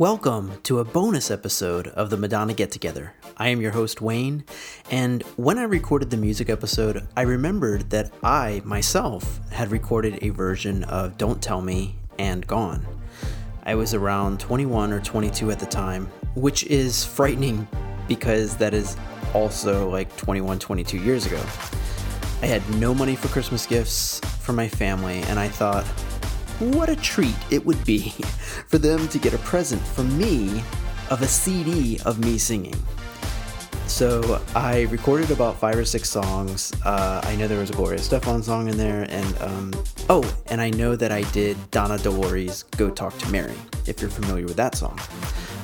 Welcome to a bonus episode of the Madonna Get Together. I am your host, Wayne, and when I recorded the music episode, I remembered that I myself had recorded a version of Don't Tell Me and Gone. I was around 21 or 22 at the time, which is frightening because that is also like 21, 22 years ago. I had no money for Christmas gifts for my family, and I thought, what a treat it would be for them to get a present from me of a CD of me singing. So I recorded about five or six songs. Uh, I know there was a Gloria Estefan song in there, and um, oh, and I know that I did Donna De Lory's "Go Talk to Mary." If you're familiar with that song,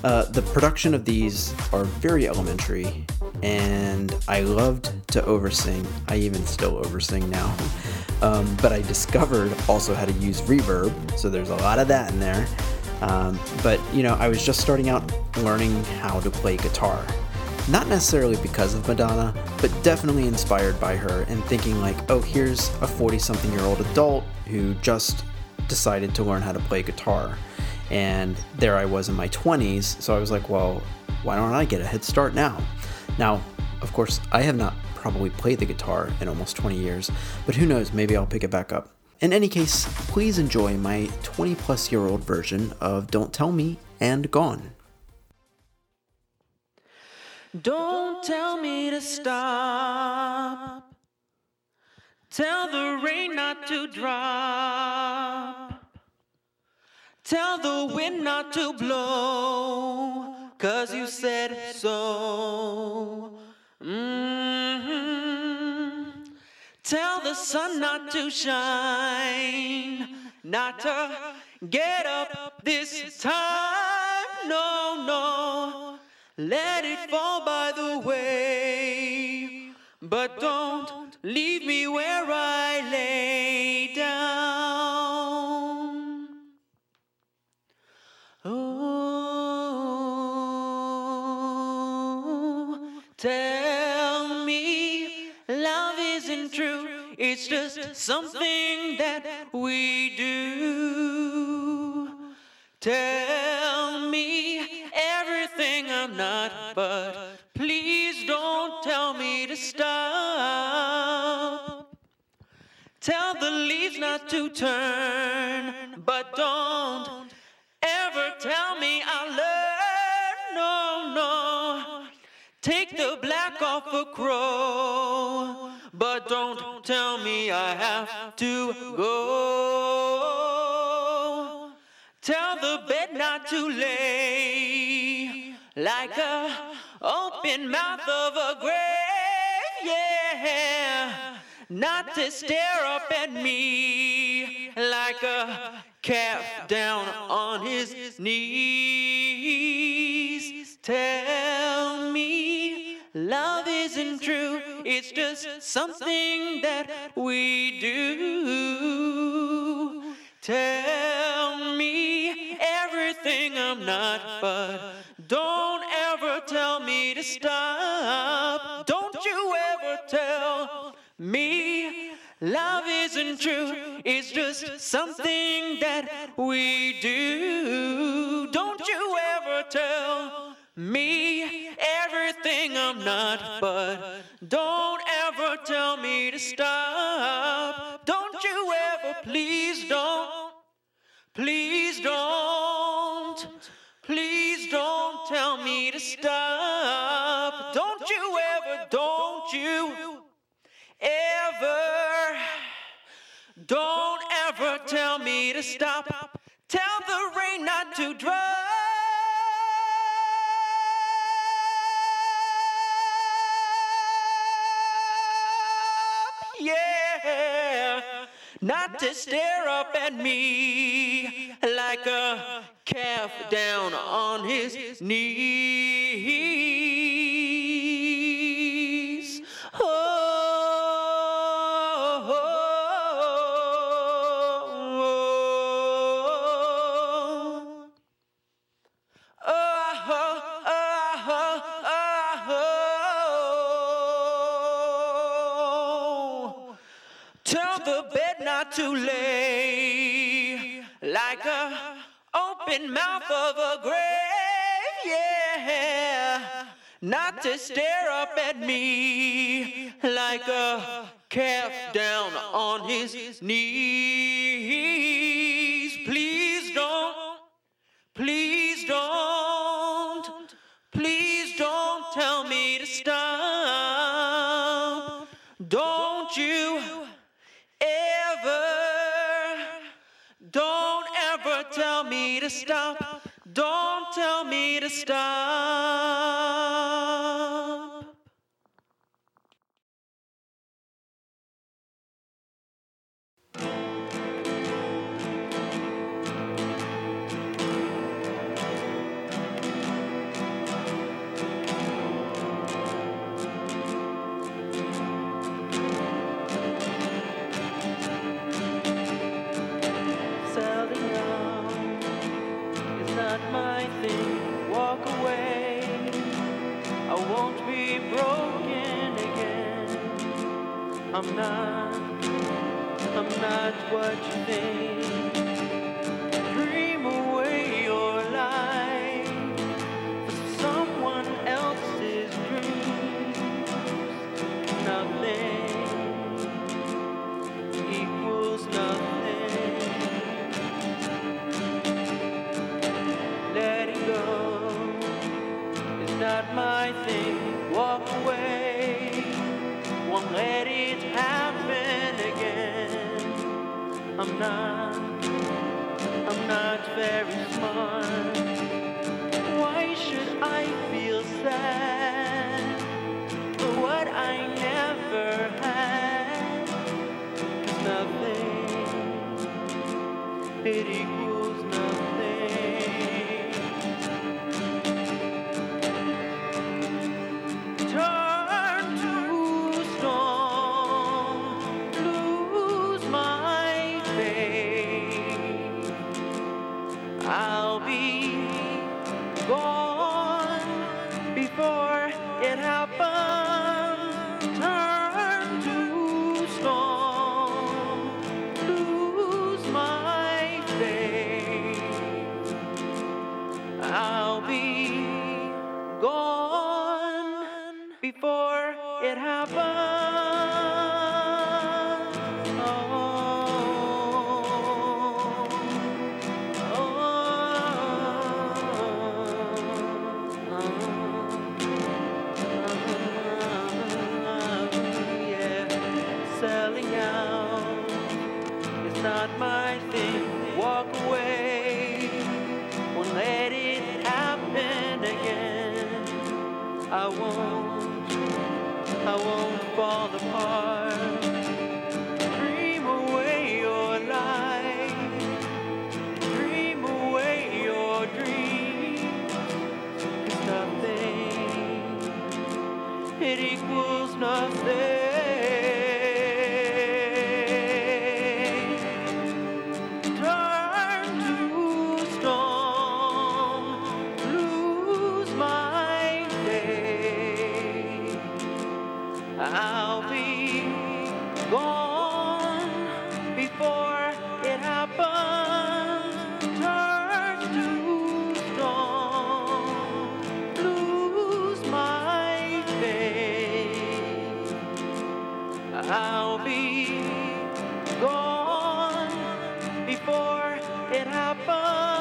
uh, the production of these are very elementary, and I loved to oversing. I even still oversing now. Um, but I discovered also how to use reverb, so there's a lot of that in there. Um, but you know, I was just starting out learning how to play guitar. Not necessarily because of Madonna, but definitely inspired by her and thinking, like, oh, here's a 40 something year old adult who just decided to learn how to play guitar. And there I was in my 20s, so I was like, well, why don't I get a head start now? Now, of course, I have not probably played the guitar in almost 20 years, but who knows, maybe I'll pick it back up. In any case, please enjoy my 20 plus year old version of Don't Tell Me and Gone. Don't tell me to stop. Tell the rain not to drop. Tell the wind not to blow. Cause you said so. Mm-hmm. Tell the sun not to shine, not to get up this time. No, no. Let it fall by the way. But don't leave me where I lay isn't true. It's just something that we do. Tell me everything I'm not, but please don't tell me to stop. Tell the leaves not to turn, but don't ever tell me I'll learn. No, no. Take the black off a crow, but don't tell me I have to go. Tell the bed not to lay like a open mouth of a grave, yeah. Not to stare up at me like a calf down on his knees. Tell something that we do. Tell me everything I'm not, but don't ever tell me to stop. Don't you ever tell me love isn't true, it's just something that we do. Don't you ever tell me everything I'm not, but tell me to stop. Don't you ever, please don't, please don't, please don't tell me to stop. Don't you ever, don't you ever, don't ever tell me to stop. Tell the rain not to drop. To stare up at me like a calf down on his knees. To lay like a open mouth of a grave. yeah. Not to stare up at me like a calf down on his knees. Please don't, please don't, please don't tell me to stop. Don't you to stop. Don't tell me to stop. I'm not. I'm not what you think. I'm not, I'm not very smart. Why should I feel sad for what I never had? nothing, it equals it happens. Oh, selling out is not my thing. Walk away, won't let it happen again. I won't, I won't fall apart. Oh.